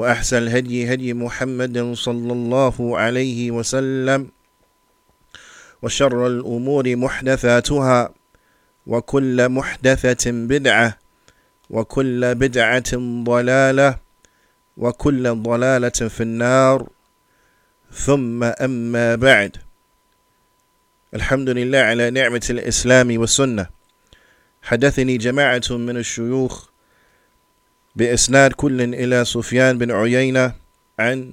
وأحسن الهدي هدي محمد صلى الله عليه وسلم وشر الأمور محدثاتها وكل محدثة بدعة وكل بدعة ضلالة وكل ضلالة في النار. ثم أما بعد. الحمد لله على نعمة الإسلام والسنة. حدثني جماعة من الشيوخ بإسناد كل إلى سفيان بن عيينة عن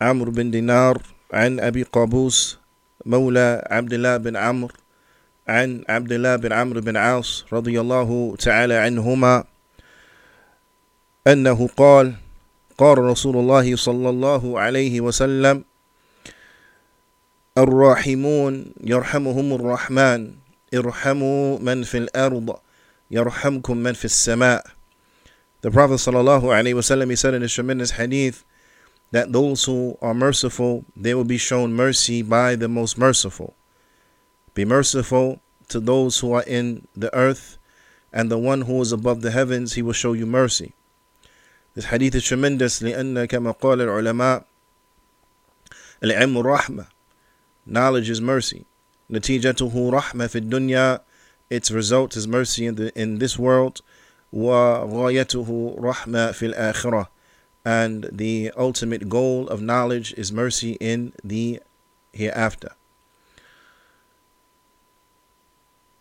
عمرو بن دينار عن أبي قابوس مولى عبد الله بن عمرو عن عبد الله بن عمرو بن عاص رضي الله تعالى عنهما أنه قال قال رسول الله صلى الله عليه وسلم الراحمون يرحمهم الرحمن ارحموا من في الأرض يرحمكم من في السماء. The Prophet sallallahu alaihi wasallam he said in his tremendous hadith that those who are merciful they will be shown mercy by the most merciful. Be merciful to those who are in the earth and the one who is above the heavens he will show you mercy. This hadith is tremendous لأن كما قال العلماء العلم رحمة Knowledge is mercy. نتيجته رحمة في الدنيا Its result is mercy in, the, in this world وغايته رحمة في الآخرة and the ultimate goal of knowledge is mercy in the hereafter.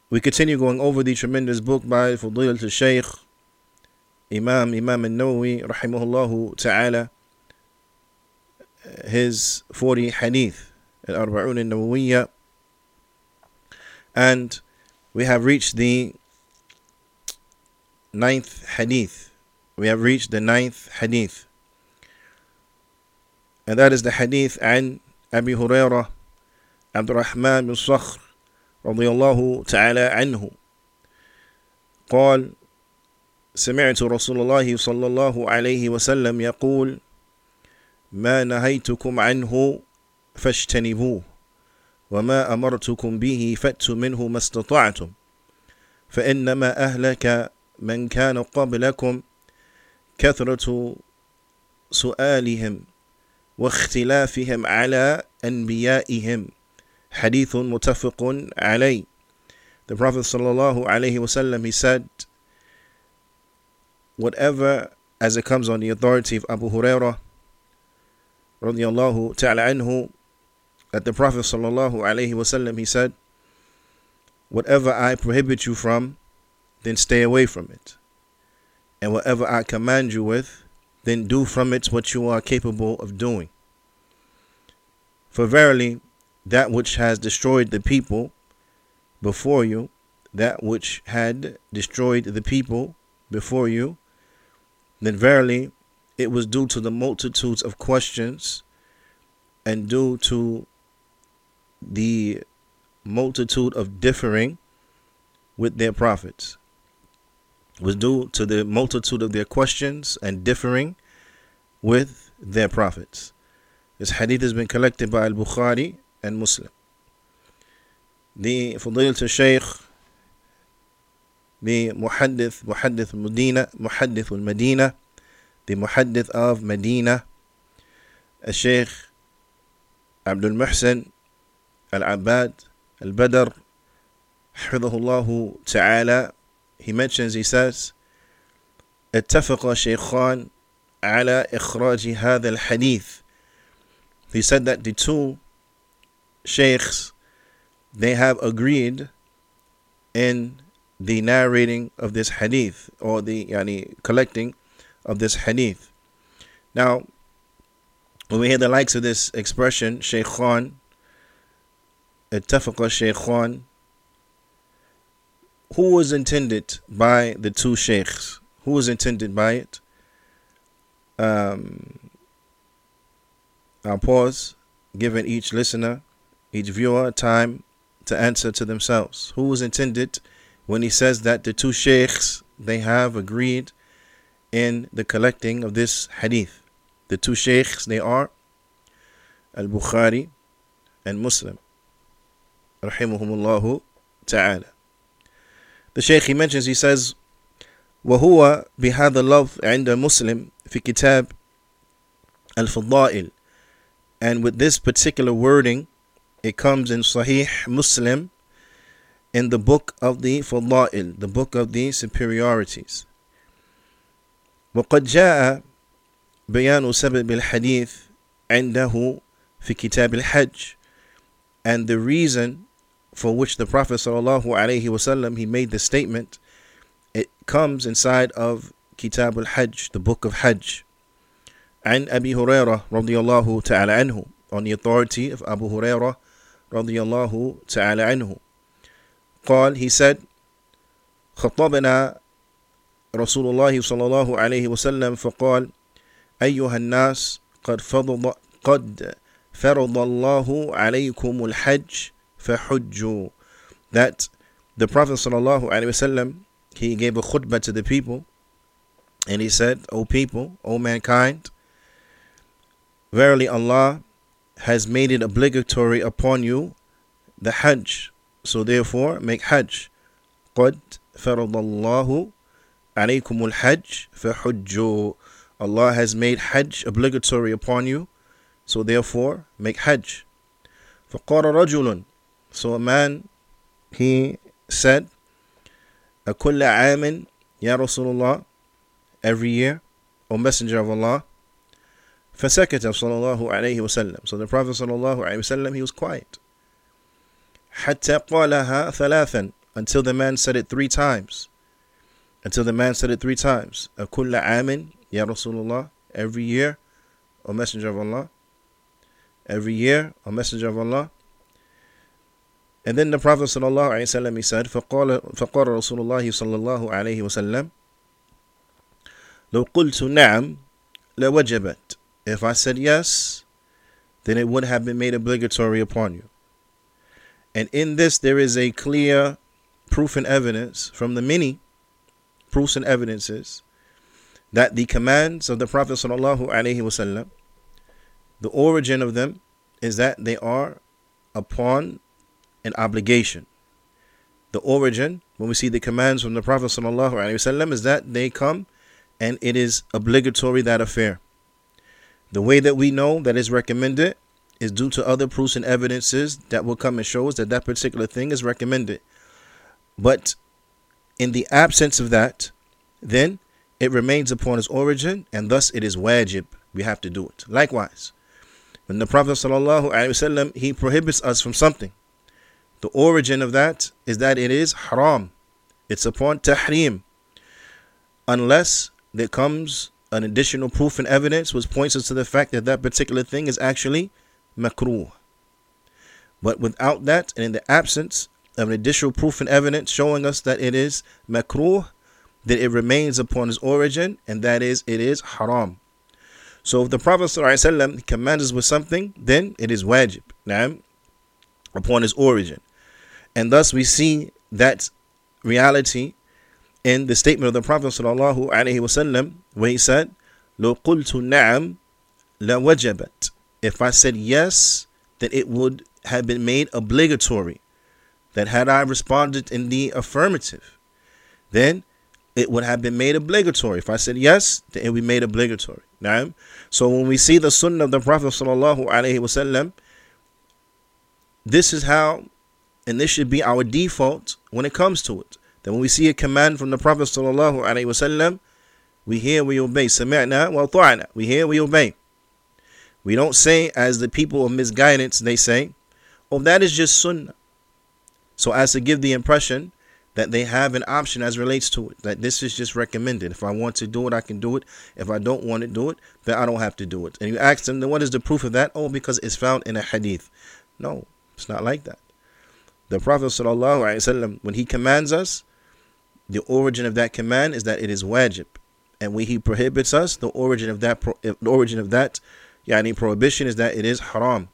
We continue going over the tremendous book by Fudilat al-Shaykh Imam Imam al-Nawawi rahimahullah ta'ala his 40 hadith al-Arba'un al-Nawawiyya and we have reached the ninth hadith. We have reached the ninth hadith. And that is the hadith عن أبي هريرة عبد الرحمن بن صخر رضي الله تعالى عنه قال سمعت رسول الله صلى الله عليه وسلم يقول ما نهيتكم عنه فاجتنبوه وما أمرتكم به فأتوا منه ما استطعتم فإنما أهلك من كان قبلكم كثرة سؤالهم واختلافهم على أنبيائهم حديث متفق عليه The Prophet sallallahu alaihi wasallam he said whatever as it comes on the authority of Abu Hurairah radiallahu ta'ala anhu that the Prophet sallallahu alaihi wasallam he said whatever I prohibit you from then stay away from it. And whatever I command you with, then do from it what you are capable of doing. For verily, that which has destroyed the people before you, that which had destroyed the people before you, then verily it was due to the multitudes of questions and due to the multitude of differing with their prophets was due to the multitude of their questions and differing with their prophets. This hadith has been collected by Al Bukhari and Muslim. the Fadilat Shaykh, the Muhaddith, Muhaddith Medina, Muhaddith al Medina, the Muhaddith of Medina, Shaykh Abdul Muhsin Al Abad Al Badr, حفظه الله he mentions, he says, اتفق شيخان على إخراج هذا الحديث he said that the two sheikhs they have agreed in the narrating of this hadith or the yani, collecting of this hadith. Now, when we hear the likes of this expression, Shaykhan, اتفق Shaykhan, Who was intended by the two sheikhs? Who was intended by it? Um, I'll pause, giving each listener, each viewer time to answer to themselves. Who was intended when he says that the two sheikhs they have agreed in the collecting of this hadith. The two sheikhs they are Al Bukhari and Muslim. Rahimahumullahu ta'ala the Shaykh he mentions, he says, وهو بهذا اللفظ عند مسلم في كتاب الفضائل and with this particular wording it comes in Sahih Muslim in the book of the Fada'il, the book of the superiorities. وقد جاء بيان سبب الحديث عنده في كتاب الحج and the reason for which the Prophet sallallahu alaihi wasallam he made the statement it comes inside of Kitab al-Hajj the book of Hajj عن أبي هريرة رضي الله تعالى عنه on the authority of Abu Hurairah رضي الله تعالى عنه قال he said خطبنا رسول الله صلى الله عليه وسلم فقال أيها الناس قد فرض قد فرض الله عليكم الحج فحجوا that the Prophet صلى الله عليه وسلم he gave a khutbah to the people and he said O people O mankind Verily Allah has made it obligatory upon you the Hajj. So therefore make Hajj. قد فرض الله عليكم الحج فحجوا Allah has made Hajj obligatory upon you. So therefore make Hajj. فقال رجل So a man he said أكل عام يا رسول الله every year O Messenger of Allah فسكت صلى الله عليه وسلم So the Prophet صلى الله عليه وسلم he was quiet حتى قالها ثلاثا until the man said it three times until the man said it three times أكل عام يا رسول الله every year O Messenger of Allah every year O Messenger of Allah and then the Prophet صلى الله عليه وسلم he said فقال فقال رسول الله صلى الله عليه وسلم لو قلت نعم لوجبت if I said yes, then it would have been made obligatory upon you. And in this, there is a clear proof and evidence from the many proofs and evidences that the commands of the Prophet wasallam, the origin of them is that they are upon an obligation. The origin, when we see the commands from the Prophet wasallam, is that they come and it is obligatory that affair. The way that we know that is recommended is due to other proofs and evidences that will come and show us that that particular thing is recommended. But in the absence of that, then it remains upon its origin and thus it is wajib. We have to do it. Likewise, when the Prophet ﷺ, he prohibits us from something, the origin of that is that it is haram. It's upon tahrim. Unless there comes an additional proof and evidence which points us to the fact that that particular thing is actually makruh. But without that, and in the absence of an additional proof and evidence showing us that it is makruh, then it remains upon its origin, and that is, it is haram. So if the Prophet ﷺ commands us with something, then it is wajib, now, upon its origin. And thus we see that reality in the statement of the Prophet sallallahu alaihi wasallam where he said, "Lo qultu na'am la wajabat." If I said yes, then it would have been made obligatory. that had I responded in the affirmative, then it would have been made obligatory. If I said yes, then it would be made obligatory. Now, so when we see the sunnah of the Prophet sallallahu alaihi wasallam, this is how, and this should be our default when it comes to it. That when we see a command from the Prophet sallallahu alaihi wasallam, we hear, we obey. Sami'na wa ta'ana. We hear, we obey. We don't say, as the people of misguidance, they say, oh, that is just sunnah. So as to give the impression that they have an option as relates to it, that this is just recommended. If I want to do it, I can do it. If I don't want to do it, then I don't have to do it. And you ask them, then what is the proof of that? Oh, because it's found in a hadith. No, it's not like that. The Prophet ﷺ, when he commands us, the origin of that command is that it is wajib. And when he prohibits us, the origin of that eh, the origin of that yani prohibition is that it is haram.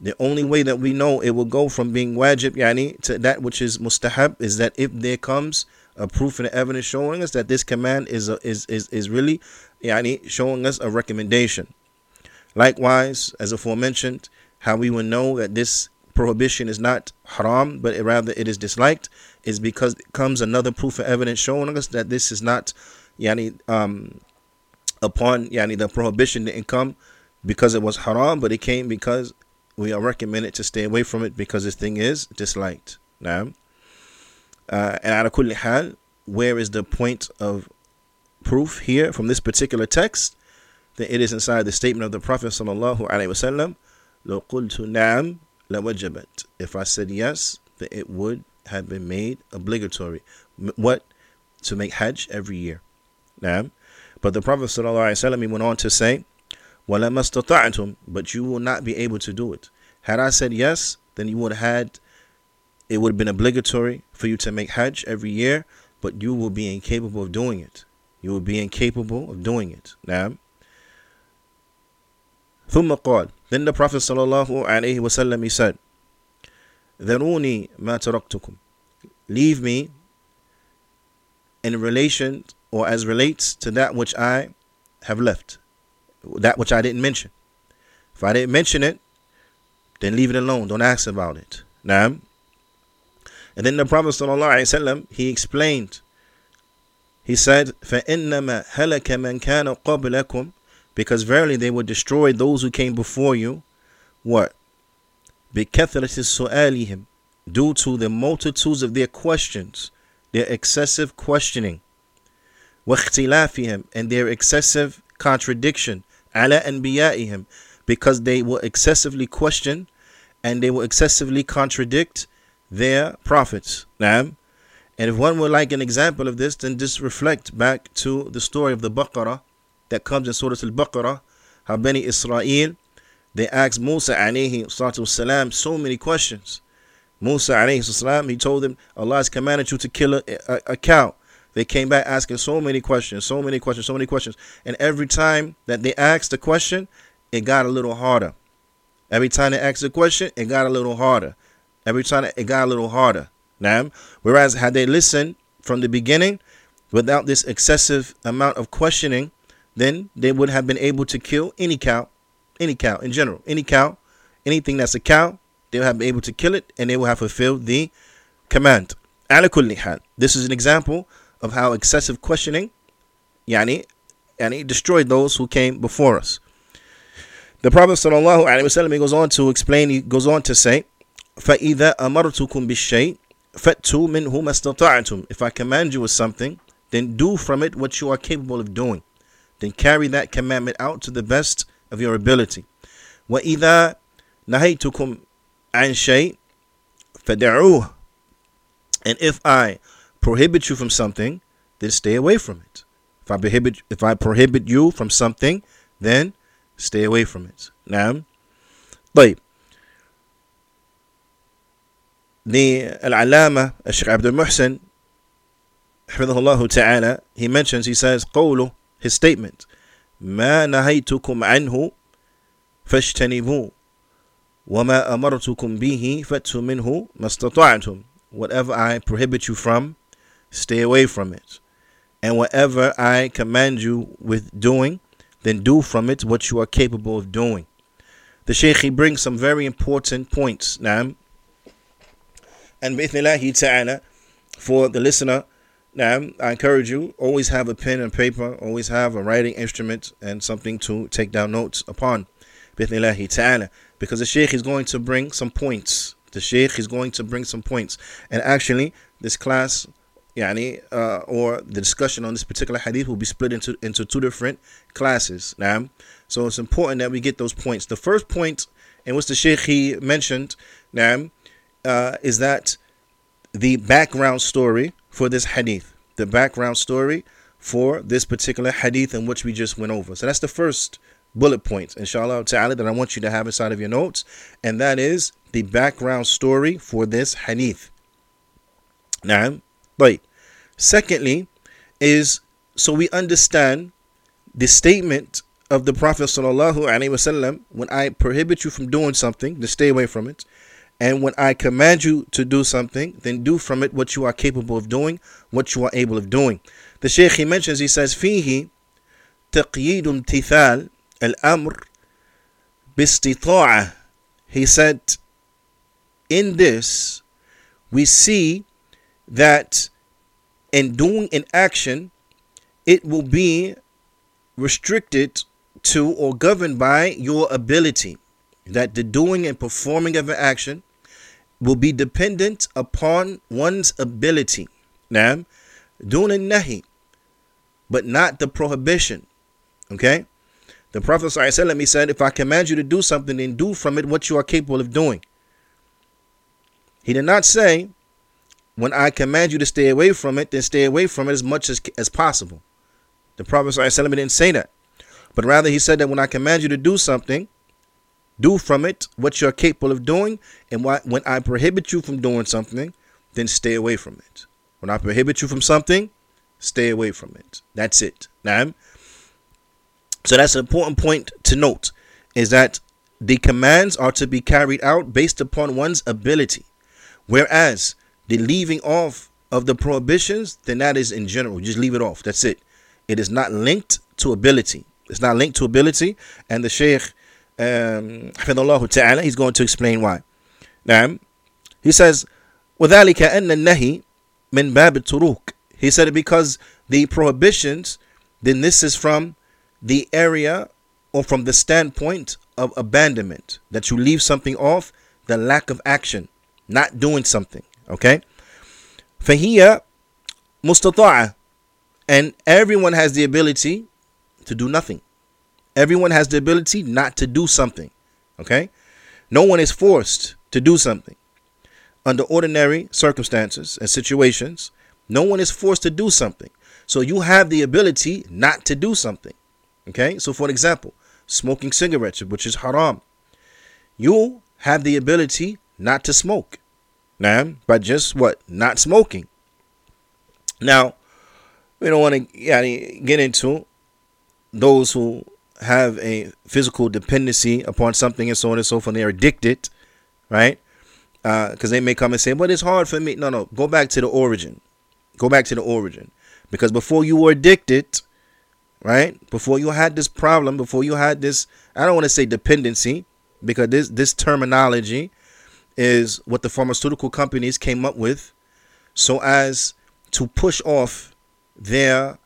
The only way that we know it will go from being wajib yani to that which is mustahab is that if there comes a proof and evidence showing us that this command is a, is is is really yani showing us a recommendation. Likewise, as aforementioned, how we will know that this prohibition is not haram, but rather it is disliked, is because it comes another proof of evidence showing us that this is not yani um upon yani the prohibition didn't come because it was haram, but it came because we are recommended to stay away from it because this thing is disliked. Now, uh, and ala kulli hal, where is the point of proof here from this particular text? That it is inside the statement of the Prophet sallallahu alaihi wasallam. لو قلت نعم لوجبت. If I said yes, then it would have been made obligatory. What? To make Hajj every year. Now, but the Prophet sallallahu alaihi wasallam went on to say, وَلَمَا اسْتَطَعْتُمْ But you will not be able to do it. Had I said yes, then you would have had, it would have been obligatory for you to make Hajj every year, but you will be incapable of doing it. You will be incapable of doing it. Now, ثم قال Then the Prophet sallallahu alaihi wasallam he said, ذروني ما تركتكم Leave me in relation or as relates to that which I have left that which I didn't mention. If I didn't mention it, then leave it alone. Don't ask about it. Now, and then the Prophet ﷺ, he explained. He said, فَإِنَّمَا هَلَكَ مَنْ كَانَ قَبْلَكُمْ Because verily they would destroy those who came before you. What? بِكَثْرَةِ سُؤَالِهِمْ Due to the multitudes of their questions, their excessive questioning. وَاخْتِلَافِهِمْ And their excessive contradiction ala anbiya'ihim because they will excessively question and they will excessively contradict their prophets. Naam. And if one would like an example of this, then just reflect back to the story of the Baqarah that comes in Surah Al-Baqarah, how Bani Israel, they asked Musa alayhi salam so many questions. Musa alayhi salam, he told them, Allah has commanded you to kill a, a, a cow. They came back asking so many questions, so many questions, so many questions. And every time that they asked a question, it got a little harder. Every time they asked a question, it got a little harder. Every time it got a little harder. Now, whereas had they listened from the beginning without this excessive amount of questioning, then they would have been able to kill any cow, any cow in general, any cow, anything that's a cow, they would have been able to kill it and they will have fulfilled the command. This is an example of how excessive questioning yani, yani destroyed those who came before us. The Prophet sallallahu alaihi wasallam goes on to explain, he goes on to say, فَإِذَا أَمَرْتُكُمْ بِالشَّيْءٍ فَأْتُوا مِنْهُ مَا اسْتَطَعْتُمْ If I command you with something, then do from it what you are capable of doing. Then carry that commandment out to the best of your ability. وَإِذَا نَهَيْتُكُمْ عَنْ شَيْءٍ فَدَعُوهُ And if I prohibit you from something, then stay away from it. If I prohibit if I prohibit you from something, then stay away from it. Now, طيب the Al-Alama Sheikh Abdul Muhsin حفظه ta'ala he mentions he says قوله his statement ما نهيتكم عنه فاجتنبوه وما أمرتكم به فأتوا منه ما استطعتم whatever I prohibit you from stay away from it. And whatever I command you with doing, then do from it what you are capable of doing. The Shaykh he brings some very important points now. And bi'ithnillahi ta'ala, for the listener, now, I encourage you, always have a pen and paper, always have a writing instrument and something to take down notes upon. Because the Sheikh is going to bring some points. The Sheikh is going to bring some points. And actually, this class, yani, uh, or the discussion on this particular hadith will be split into, into two different classes. Now, so it's important that we get those points. The first point, and which the Sheikh he mentioned, now, uh, is that the background story for this hadith, the background story for this particular hadith in which we just went over. So that's the first bullet point, inshallah ta'ala, that I want you to have inside of your notes, and that is the background story for this hadith. Now, but secondly, is so we understand the statement of the Prophet sallallahu alaihi wasallam when I prohibit you from doing something, to stay away from it. And when I command you to do something, then do from it what you are capable of doing, what you are able of doing. The Shaykh he mentions, he says, فيه تقييد امتثال الأمر باستطاعة. He said, in this, we see that in doing an action, it will be restricted to or governed by your ability. That the doing and performing of an action will be dependent upon one's ability. Doing a nahi, but not the prohibition. Okay? The Prophet ﷺ, he said, if I command you to do something, then do from it what you are capable of doing. He did not say, when I command you to stay away from it, then stay away from it as much as, as possible. The Prophet ﷺ didn't say that. But rather, he said that when I command you to do something, do from it what you're capable of doing. And why, when I prohibit you from doing something, then stay away from it. When I prohibit you from something, stay away from it. That's it. Now, so that's an important point to note is that the commands are to be carried out based upon one's ability. Whereas the leaving off of the prohibitions, then that is in general. Just leave it off. That's it. It is not linked to ability. It's not linked to ability. And the Shaykh um, ta'ala, he's going to explain why. Now, he says, وَذَلِكَ أَنَّ النَّهِي مِنْ بَابِ التُّرُوكِ He said it because the prohibitions, then this is from the area or from the standpoint of abandonment, that you leave something off, the lack of action, not doing something. Okay? فَهِيَ مُسْتَطَاعَ And everyone has the ability to do nothing. Everyone has the ability not to do something. Okay? No one is forced to do something. Under ordinary circumstances and situations, no one is forced to do something. So you have the ability not to do something. Okay? So, for example, smoking cigarettes, which is haram, you have the ability not to smoke. Now, by just what? Not smoking. Now, we don't want to get into those who have a physical dependency upon something and so on and so forth, and they're addicted, right? Because uh, they may come and say, "But it's hard for me." No, no. Go back to the origin. Go back to the origin, because before you were addicted, right? Before you had this problem, before you had this, I don't want to say dependency, because this this terminology is what the pharmaceutical companies came up with, so as to push off their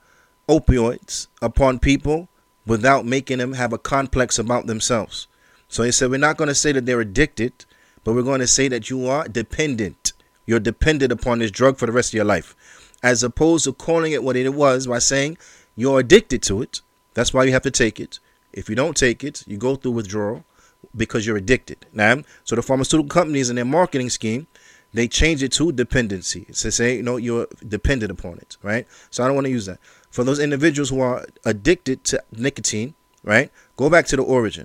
opioids upon people without making them have a complex about themselves. So he said, We're not going to say that they're addicted, but we're going to say that you are dependent. You're dependent upon this drug for the rest of your life. As opposed to calling it what it was by saying you're addicted to it. That's why you have to take it. If you don't take it, you go through withdrawal because you're addicted. Now, so the pharmaceutical companies in their marketing scheme, they change it to dependency. It's to say, you know, you're dependent upon it, right? So I don't want to use that for those individuals who are addicted to nicotine, right? Go back to the origin.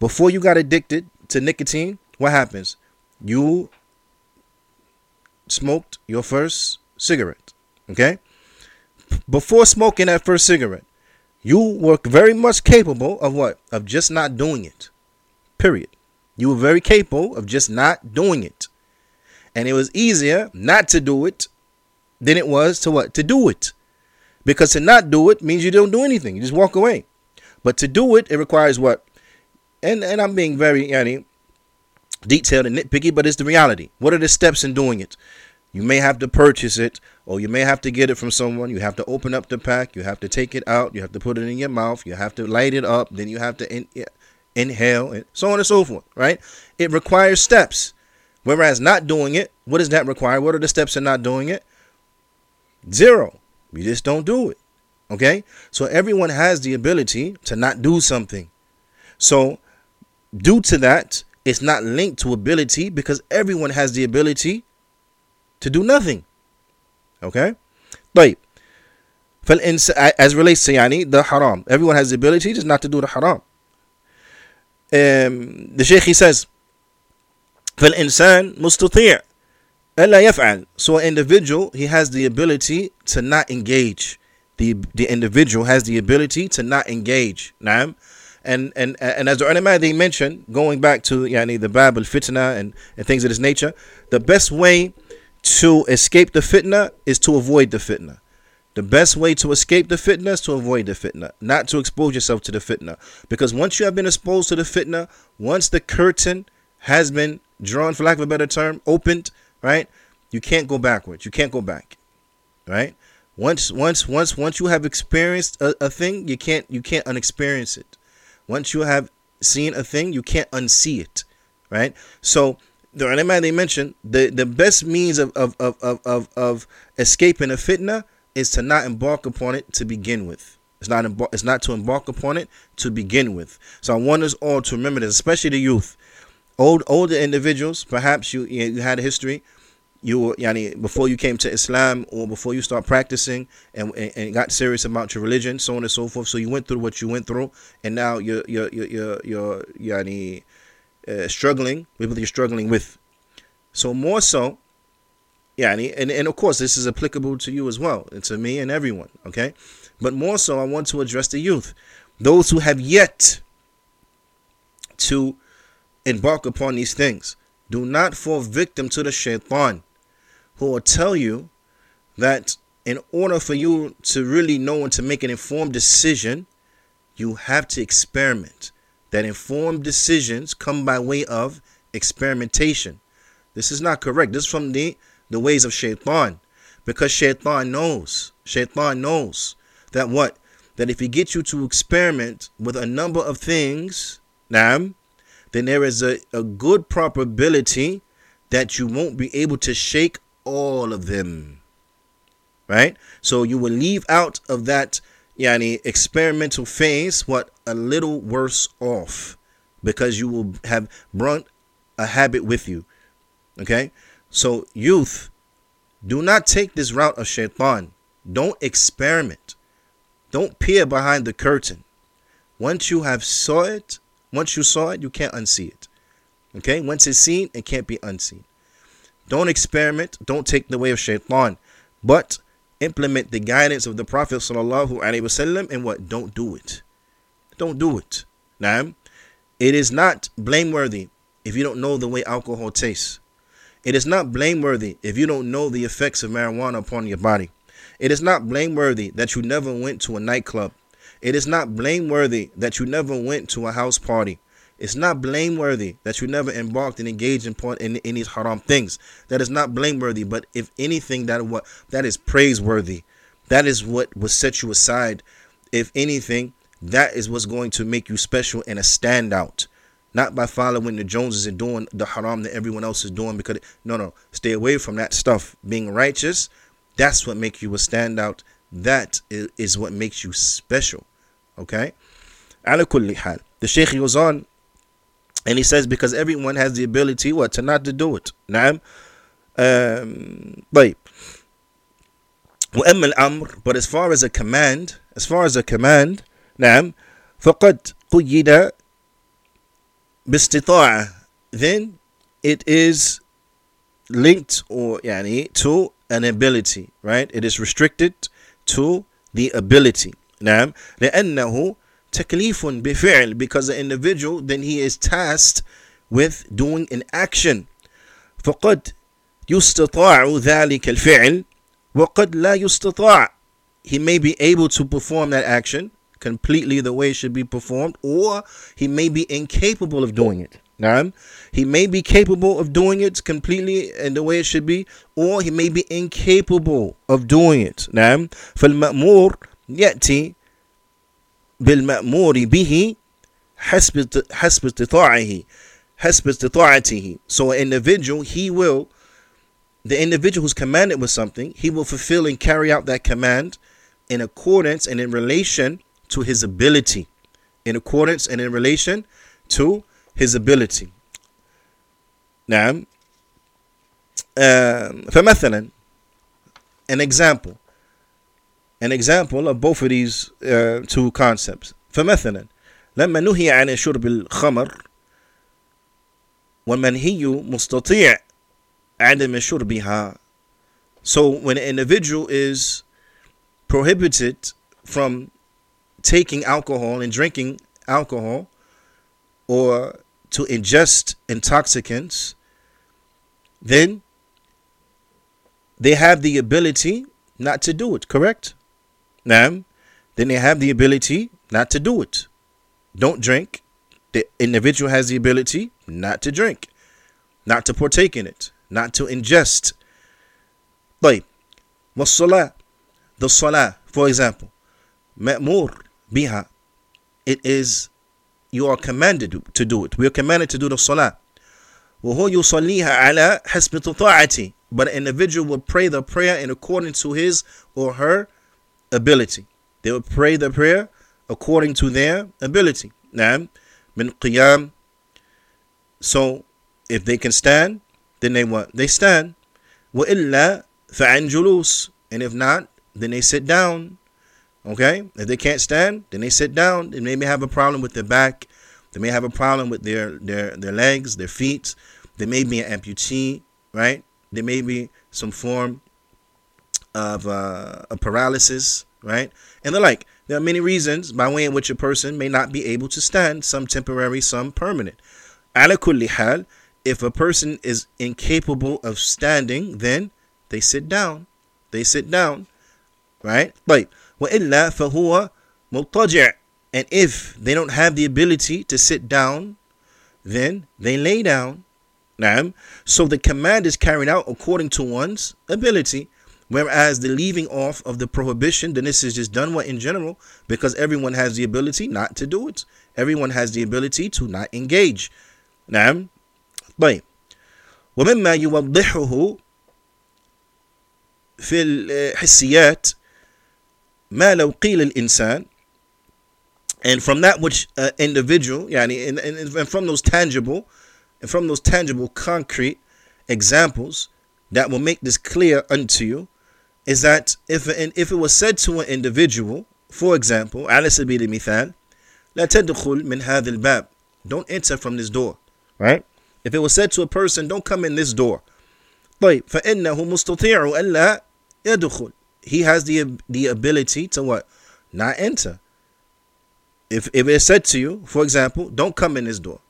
Before you got addicted to nicotine, what happens? You smoked your first cigarette, okay? Before smoking that first cigarette, you were very much capable of what? Of just not doing it. Period. You were very capable of just not doing it. And it was easier not to do it than it was to what? To do it. Because to not do it means you don't do anything. You just walk away. But to do it, it requires what? And and I'm being very yani, detailed and nitpicky, but it's the reality. What are the steps in doing it? You may have to purchase it, or you may have to get it from someone. You have to open up the pack. You have to take it out. You have to put it in your mouth. You have to light it up. Then you have to in, inhale, and so on and so forth. Right? It requires steps. Whereas not doing it, what does that require? What are the steps in not doing it? Zero. You just don't do it. Okay? So everyone has the ability to not do something. So, due to that, it's not linked to ability because everyone has the ability to do nothing. Okay? طيب فالإنس as relates to يعني the haram everyone has the ability just not to do the haram um, the Shaykh he says فالإنسان مستطيع ألا يفعل so an individual he has the ability to not engage the the individual has the ability to not engage نعم and and and as the ulama they mentioned going back to yani the Bab al-fitna and, and things of this nature the best way to escape the fitna is to avoid the fitna. The best way to escape the fitna is to avoid the fitna, not to expose yourself to the fitna. Because once you have been exposed to the fitna, once the curtain has been drawn, for lack of a better term, opened, right? You can't go backwards. You can't go back, right? Once, once, once, once you have experienced a, a thing, you can't, you can't unexperience it. Once you have seen a thing, you can't unsee it, right? So the ulama they mentioned the, the best means of, of, of, of, of escaping a fitna is to not embark upon it to begin with. It's not embar- it's not to embark upon it to begin with. So I want us all to remember this, especially the youth, old older individuals. Perhaps you you had a history, you were yani, before you came to Islam or before you start practicing and, and, and got serious about your religion, so on and so forth. So you went through what you went through, and now you're you're you're you're, you're yani, uh, struggling with what you're struggling with. So more so, and, and, and of course this is applicable to you as well, and to me and everyone, okay? But more so, I want to address the youth, those who have yet to embark upon these things. Do not fall victim to the shaitan, who will tell you that in order for you to really know and to make an informed decision, you have to experiment that informed decisions come by way of experimentation. This is not correct. This is from the, the ways of shaitan. Because shaitan knows, shaitan knows that what? That if he gets you to experiment with a number of things, now, then there is a, a good probability that you won't be able to shake all of them. Right? So you will leave out of that yani experimental phase what a little worse off because you will have brought a habit with you okay so youth do not take this route of shaitan don't experiment don't peer behind the curtain once you have saw it once you saw it you can't unsee it okay once it's seen it can't be unseen don't experiment don't take the way of shaitan but implement the guidance of the Prophet wasallam and what? Don't do it. Don't do it. Now, it is not blameworthy if you don't know the way alcohol tastes. It is not blameworthy if you don't know the effects of marijuana upon your body. It is not blameworthy that you never went to a nightclub. It is not blameworthy that you never went to a house party. It's not blameworthy that you never embarked and engaged in in, in these haram things. That is not blameworthy, but if anything, that what that is praiseworthy. That is what will set you aside. If anything, that is what's going to make you special and a standout. Not by following the Joneses and doing the haram that everyone else is doing. Because no, no, stay away from that stuff. Being righteous, that's what makes you a standout. That is, is what makes you special. Okay. The Sheikh goes on and he says because everyone has the ability what to not to do it. نعم. Um, طيب. وأما الأمر but as far as a command as far as a command نعم فقد قيد باستطاعة then it is linked or يعني to an ability right it is restricted to the ability نعم لأنه تكليف بفعل because the individual then he is tasked with doing an action فقد يستطاع ذلك الفعل وقد لا يستطاع he may be able to perform that action completely the way it should be performed or he may be incapable of doing it Now, he may be capable of doing it completely and the way it should be, or he may be incapable of doing it. نعم فالمأمور يأتي بالمأمور به حسب حسب استطاعه حسب استطاعته. So an individual, he will, the individual who's commanded with something, he will fulfill and carry out that command in accordance and in relation to his ability. In accordance and in relation to his ability نعم uh, فمثلا an example an example of both of these uh, two concepts فمثلا لما نهي عن شرب الخمر والمنهي مستطيع عدم شربها so when an individual is prohibited from taking alcohol and drinking alcohol or to ingest intoxicants, then they have the ability not to do it, correct? Now, then they have the ability not to do it. Don't drink. The individual has the ability not to drink, not to partake in it, not to ingest. Like, والصلاة, the salah, for example, مأمور biha. It is you are commanded to do it. We are commanded to do the salah. وهو يصليها على حسب طاعته but an individual will pray the prayer in accordance to his or her ability. They will pray the prayer according to their ability. نعم من قيام So if they can stand, then they what? They stand. وإلا فعن جلوس And if not, then they sit down. Okay? If they can't stand, then they sit down. They may have a problem with their back. They may have a problem with their their their legs, their feet. They may be an amputee, right? There may be some form of uh, a paralysis, right? And the like. There are many reasons by way in which a person may not be able to stand, some temporary, some permanent. Ala kulli hal, if a person is incapable of standing, then they sit down. They sit down, right? But وإلا فهو مضطجع and if they don't have the ability to sit down then they lay down نعم so the command is carried out according to one's ability whereas the leaving off of the prohibition then this is just done what in general because everyone has the ability not to do it everyone has the ability to not engage نعم طيب ومما يوضحه في الحسيات ما لو قيل الإنسان and from that which uh, individual يعني and, and, and from those tangible and from those tangible concrete examples that will make this clear unto you is that if if it was said to an individual for example على سبيل المثال لا تدخل من هذا الباب don't enter from this door right if it was said to a person don't come in this door طيب فإنه مستطيع ألا يدخل he has the the ability to what? Not enter. If if it's said to you, for example, don't come in this door,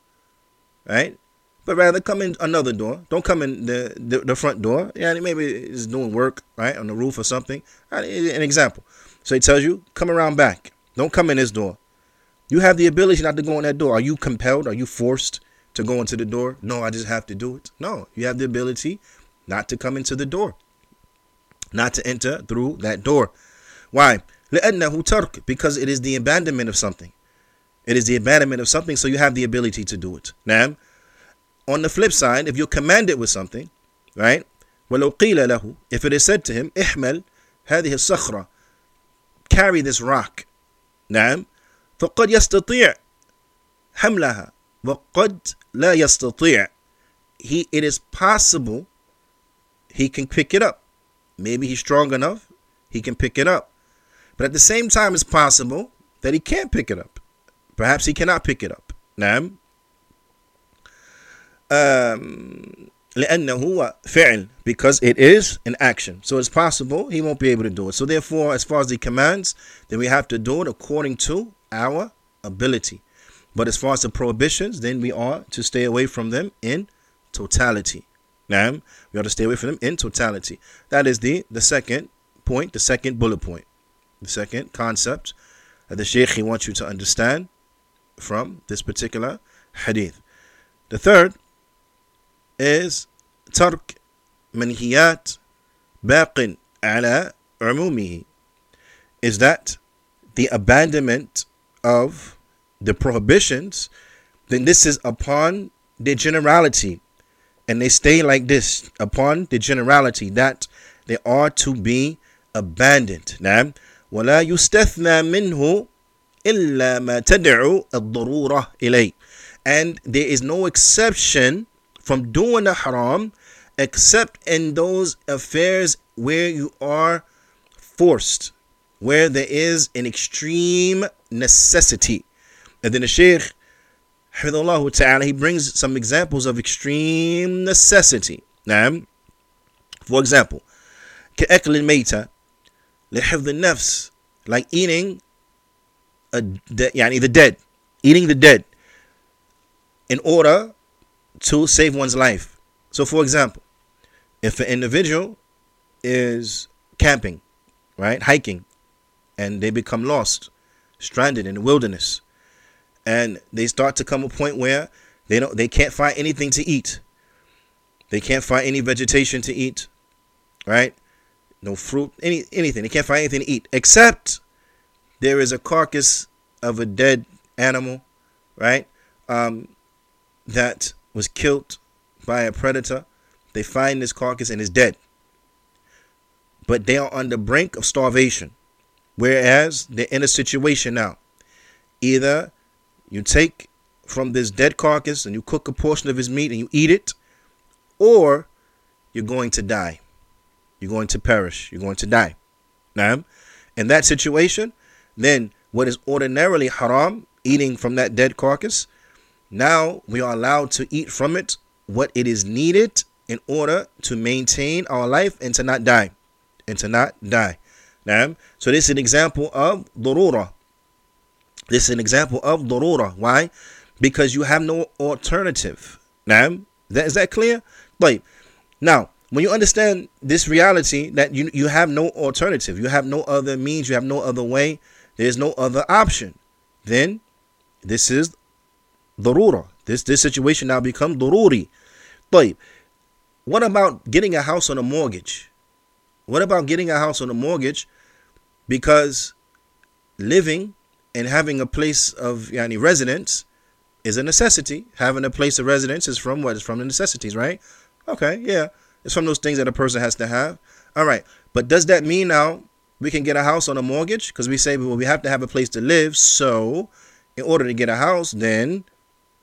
right? But rather come in another door. Don't come in the the, the front door. Yeah, maybe it's doing work right on the roof or something. An example. So he tells you, come around back. Don't come in this door. You have the ability not to go in that door. Are you compelled? Are you forced to go into the door? No, I just have to do it. No, you have the ability not to come into the door not to enter through that door. Why? لأنه ترك because it is the abandonment of something. It is the abandonment of something, so you have the ability to do it. Now, on the flip side, if you're commanded with something, right? ولو قيل له if it is said to him احمل هذه الصخرة carry this rock نعم فقد يستطيع حملها وقد لا يستطيع he it is possible he can pick it up Maybe he's strong enough, he can pick it up. But at the same time, it's possible that he can't pick it up. Perhaps he cannot pick it up. نعم. Um, لأنه فعل because it is an action. So it's possible he won't be able to do it. So therefore, as far as the commands, then we have to do it according to our ability. But as far as the prohibitions, then we are to stay away from them in totality. Now, we ought to stay away from them in totality. That is the, the second point, the second bullet point, the second concept that the Shaykh he wants you to understand from this particular hadith. The third is Tark Manhiyat Baqin Ala عمومه is that the abandonment of the prohibitions then this is upon the generality and they stay like this upon the generality that they are to be abandoned نعم ولا يستثنى منه إلا ما تدعو الضرورة إليه and there is no exception from doing the haram except in those affairs where you are forced where there is an extreme necessity and then the sheikh ta'ala, he brings some examples of extreme necessity. نعم. For example, كأكل الميتة لحفظ النفس like eating a de- يعني the dead eating the dead in order to save one's life so for example if an individual is camping right hiking and they become lost stranded in the wilderness and they start to come a point where they don't they can't find anything to eat. They can't find any vegetation to eat right? No fruit any anything. They can't find anything to eat except there is a carcass of a dead animal right? Um, that was killed by a predator. They find this carcass and it's dead. But they are on the brink of starvation. Whereas they're in a situation now. Either you take from this dead carcass and you cook a portion of his meat and you eat it, or you're going to die. You're going to perish. You're going to die. Now, in that situation, then what is ordinarily haram, eating from that dead carcass, now we are allowed to eat from it what it is needed in order to maintain our life and to not die. And to not die. Now, so this is an example of durura, this is an example of darura. Why? Because you have no alternative. Now, that, is that clear? Like, now, when you understand this reality that you, you have no alternative, you have no other means, you have no other way, there's no other option, then this is darura. This, this situation now becomes daruri. But what about getting a house on a mortgage? What about getting a house on a mortgage because living and having a place of yani, residence is a necessity. Having a place of residence is from what? It's from the necessities, right? Okay, yeah. It's from those things that a person has to have. All right. But does that mean now we can get a house on a mortgage? Because we say, well, we have to have a place to live. So in order to get a house, then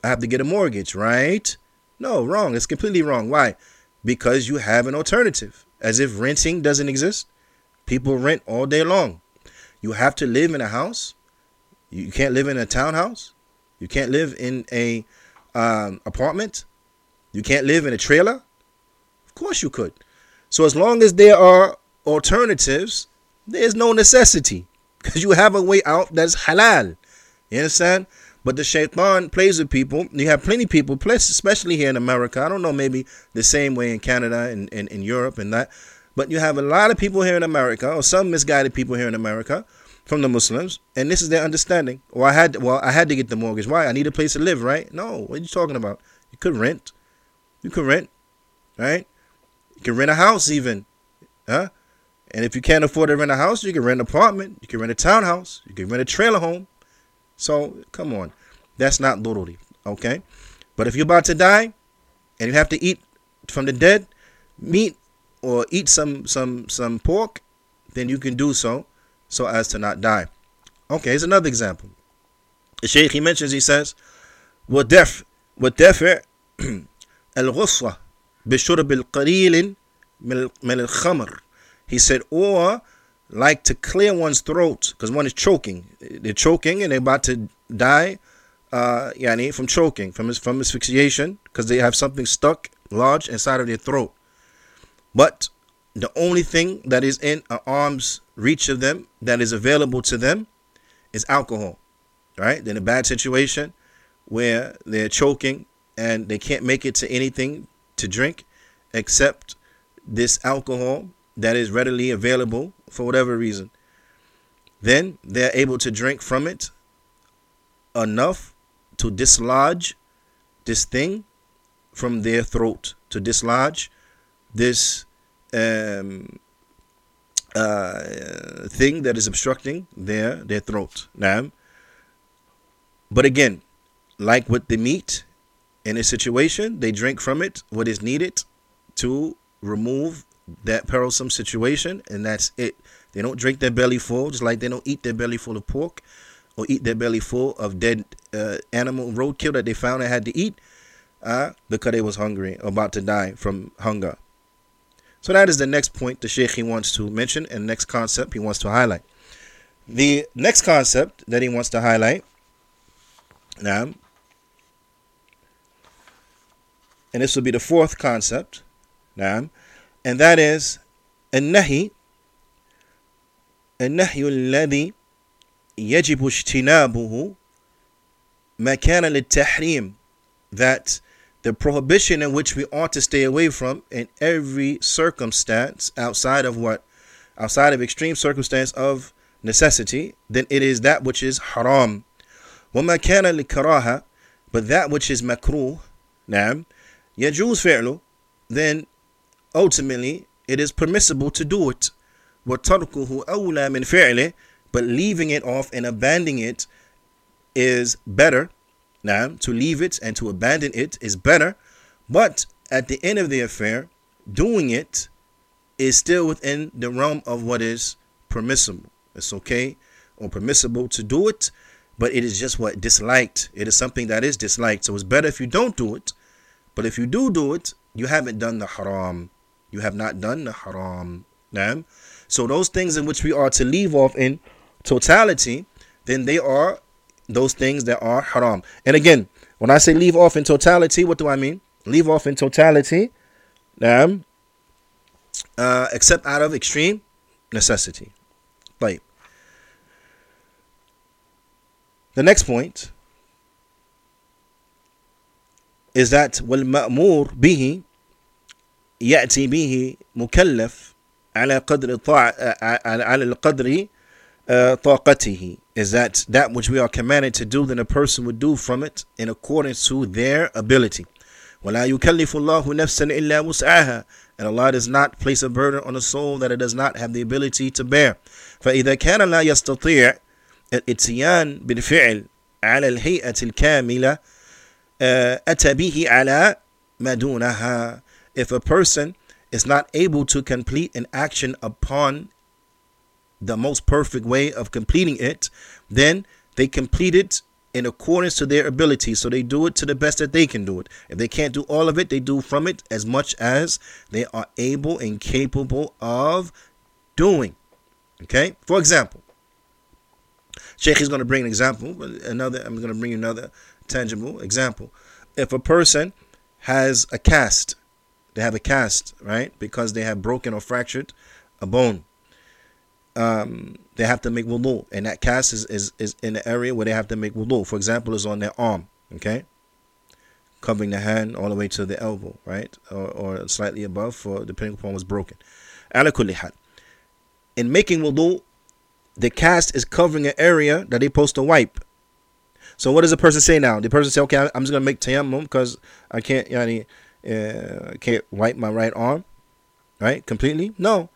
I have to get a mortgage, right? No, wrong. It's completely wrong. Why? Because you have an alternative. As if renting doesn't exist. People rent all day long. You have to live in a house. You can't live in a townhouse. You can't live in a um, apartment. You can't live in a trailer. Of course you could. So as long as there are alternatives, there's no necessity because you have a way out that's halal. You understand? But the shaitan plays with people. You have plenty of people, especially here in America. I don't know, maybe the same way in Canada and in Europe and that. But you have a lot of people here in America, or some misguided people here in America, from the Muslims, and this is their understanding. Well, I had well, I had to get the mortgage. Why? I need a place to live, right? No, what are you talking about? You could rent. You could rent, right? You can rent a house even, huh? And if you can't afford to rent a house, you can rent an apartment. You can rent a townhouse. You can rent a trailer home. So come on, that's not literally okay. But if you're about to die, and you have to eat from the dead meat or eat some some some pork, then you can do so so as to not die. Okay, here's another example. The Shaykh he mentions, he says, ودفع ودفع الغصة بشرب القليل من الخمر. He said, or like to clear one's throat because one is choking. They're choking and they're about to die, uh, yani from choking, from from asphyxiation because they have something stuck large inside of their throat. But the only thing that is in an arm's reach of them, that is available to them, is alcohol. Right? They're in a bad situation where they're choking and they can't make it to anything to drink except this alcohol that is readily available for whatever reason. Then they're able to drink from it enough to dislodge this thing from their throat to dislodge this um, uh, thing that is obstructing their their throat. Now, but again, like with the meat, in a situation, they drink from it what is needed to remove that perilsome situation, and that's it. They don't drink their belly full, just like they don't eat their belly full of pork or eat their belly full of dead uh, animal roadkill that they found and had to eat uh, because they was hungry, about to die from hunger. So that is the next point the Sheikh he wants to mention and next concept he wants to highlight. The next concept that he wants to highlight now, and this will be the fourth concept now, and that is النهي النهي الذي يجب اجتنابه ما كان للتحريم that the prohibition in which we ought to stay away from in every circumstance outside of what outside of extreme circumstance of necessity then it is that which is haram وما كان لكراهة but that which is makruh نعم يجوز فعله then ultimately it is permissible to do it وتركه أولى من فعله but leaving it off and abandoning it is better now, to leave it and to abandon it is better, but at the end of the affair, doing it is still within the realm of what is permissible. It's okay or permissible to do it, but it is just what disliked. It is something that is disliked. So it's better if you don't do it, but if you do do it, you haven't done the haram. You have not done the haram. Now, so those things in which we are to leave off in totality, then they are those things that are haram. And again, when I say leave off in totality, what do I mean? Leave off in totality, um, uh, except out of extreme necessity. Like the next point is that والمأمور به يأتي به مكلف على قدر على القدر طاقته is that that which we are commanded to do, then a person would do from it in accordance to their ability. وَلَا يُكَلِّفُ اللَّهُ نَفْسًا إِلَّا وُسْعَهَا And Allah does not place a burden on a soul that it does not have the ability to bear. فإذا كان لا يستطيع الاتيان بالفعل على الهيئة الكاملة أتى به على ما دونها If a person is not able to complete an action upon the most perfect way of completing it, then they complete it in accordance to their ability. So they do it to the best that they can do it. If they can't do all of it, they do from it as much as they are able and capable of doing. Okay? For example, Sheikh is going to bring an example, another I'm going to bring you another tangible example. If a person has a cast, they have a cast, right? Because they have broken or fractured a bone um, they have to make wudu, and that cast is, is, is in the area where they have to make wudu. For example, is on their arm, okay, covering the hand all the way to the elbow, right, or, or slightly above, for depending upon what's broken. In making wudu, the cast is covering an area that they're supposed to wipe. So what does the person say now? The person say, okay, I'm just gonna make tayammum because I can't, yani, uh, can't wipe my right arm, right, completely. No,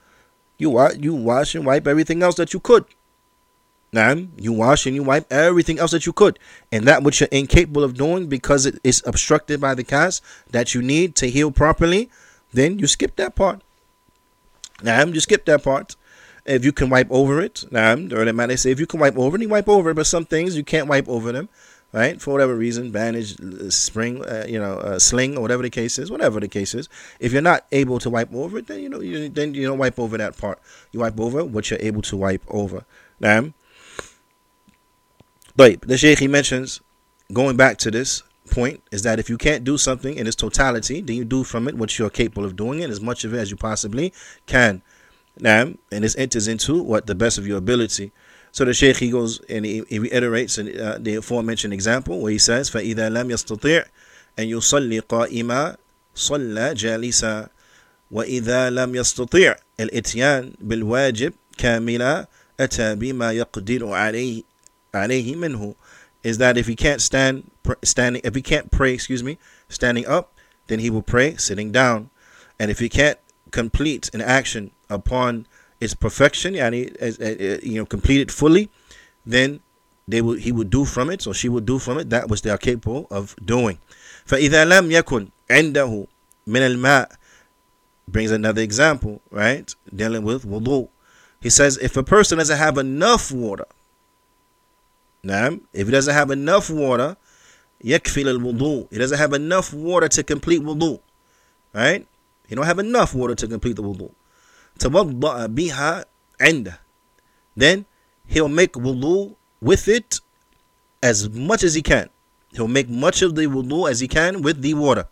you wash, you wash and wipe everything else that you could. Now, you wash and you wipe everything else that you could. And that which you're incapable of doing because it is obstructed by the cast that you need to heal properly, then you skip that part. Now, you skip that part. If you can wipe over it, now, or they say if you can wipe over it, you wipe over it, but some things you can't wipe over them right? For whatever reason, bandage, spring, uh, you know, uh, sling, or whatever the case is, whatever the case is. If you're not able to wipe over it, then you know, you, then you don't wipe over that part. You wipe over what you're able to wipe over. Now, but the Sheikh he mentions, going back to this point, is that if you can't do something in its totality, then you do from it what you're capable of doing it, as much of it as you possibly can. Now, and this enters into what the best of your ability. So the Shaykh he goes and he, he reiterates uh, the aforementioned example where he says, فَإِذَا لَمْ يَسْتَطِعْ أن يصلي قائما صلى جالسا وإذا لم يستطيع الإتيان بالواجب كاملا أتى بما يقدر عليه عليه منه is that if he can't stand standing if he can't pray excuse me standing up then he will pray sitting down. And if he can't complete an action upon its perfection, yani, you know, complete it fully, then they will, he would do from it, or she would do from it that which they are capable of doing. فإذا لم يكن عنده من الماء brings another example, right? Dealing with wudu. He says if a person doesn't have enough water, now, if he doesn't have enough water, يكفي الوضوء. He doesn't have enough water to complete wudu, right? He don't have enough water to complete the wudu. توضأ بها عنده. Then he'll make wudu with it as much as he can. He'll make much of the wudu as he can with the water.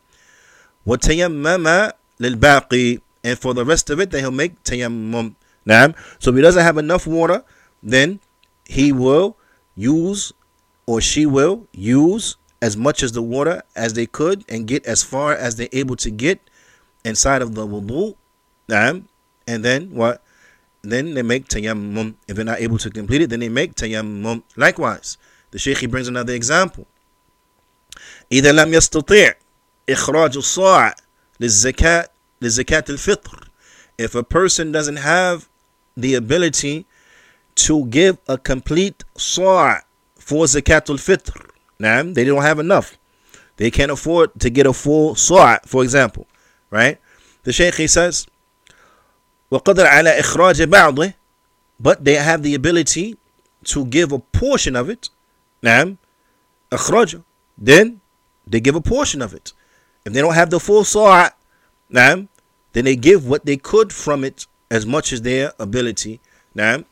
وتيمم للباقي and for the rest of it then he'll make tayammum. Now, so if he doesn't have enough water, then he will use or she will use as much as the water as they could and get as far as they're able to get inside of the wudu. Naam. and then what? Then they make tayammum. If they're not able to complete it, then they make tayammum. Likewise, the Shaykh he brings another example. إذا لم يستطيع إخراج الصاع للزكاة لزكاة الفطر if a person doesn't have the ability to give a complete sa' for zakatul fitr. Now, they don't have enough. They can't afford to get a full sa', for example, right? The sheikh he says, وقدر على إخراج بعضه but they have the ability to give a portion of it نعم أخرج then they give a portion of it if they don't have the full sa' نعم then they give what they could from it as much as their ability نعم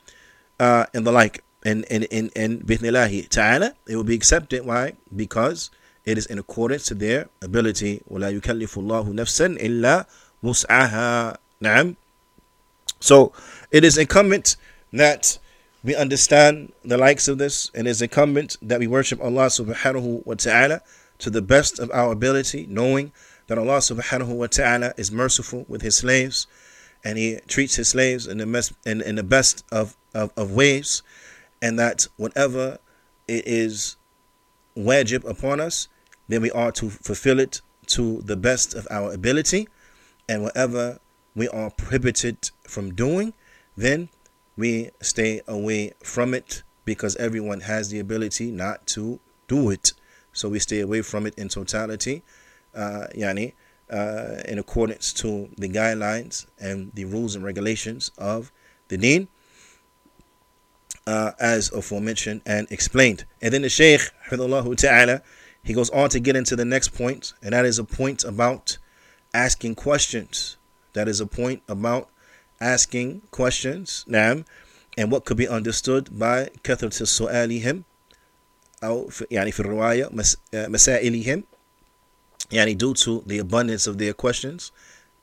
uh, and the like and and and and بإذن ta'ala it will be accepted why because it is in accordance to their ability ولا يكلف الله نفسا إلا وسعها نعم so it is incumbent that we understand the likes of this. And it is incumbent that we worship Allah subhanahu wa ta'ala to the best of our ability knowing that Allah subhanahu wa ta'ala is merciful with his slaves and he treats his slaves in the, mes- in, in the best of, of, of ways and that whatever it is wajib upon us then we are to fulfill it to the best of our ability. And whatever we are prohibited from doing then we stay away from it because everyone has the ability not to do it so we stay away from it in totality uh, yani, uh, in accordance to the guidelines and the rules and regulations of the deen, uh, as aforementioned and explained. And then the Shaykh, ta'ala, he goes on to get into the next point, and that is a point about asking questions. That is a point about asking questions. Naam. And what could be understood by كثرة سؤالهم أو يعني في الرواية مسائلهم yani due to the abundance of their questions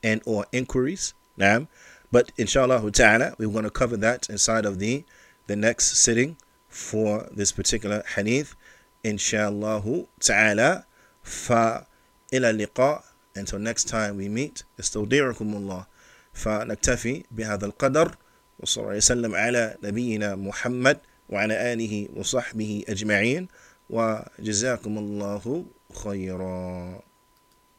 and or inquiries. Now, but inshallah ta'ala, we're going to cover that inside of the the next sitting for this particular hadith. Inshallah ta'ala. Fa ila liqa. Until next time we meet. استودعكم الله. فنكتفي بهذا القدر وصلى الله وسلم على نبينا محمد وعلى آله وصحبه أجمعين وجزاكم الله خيرا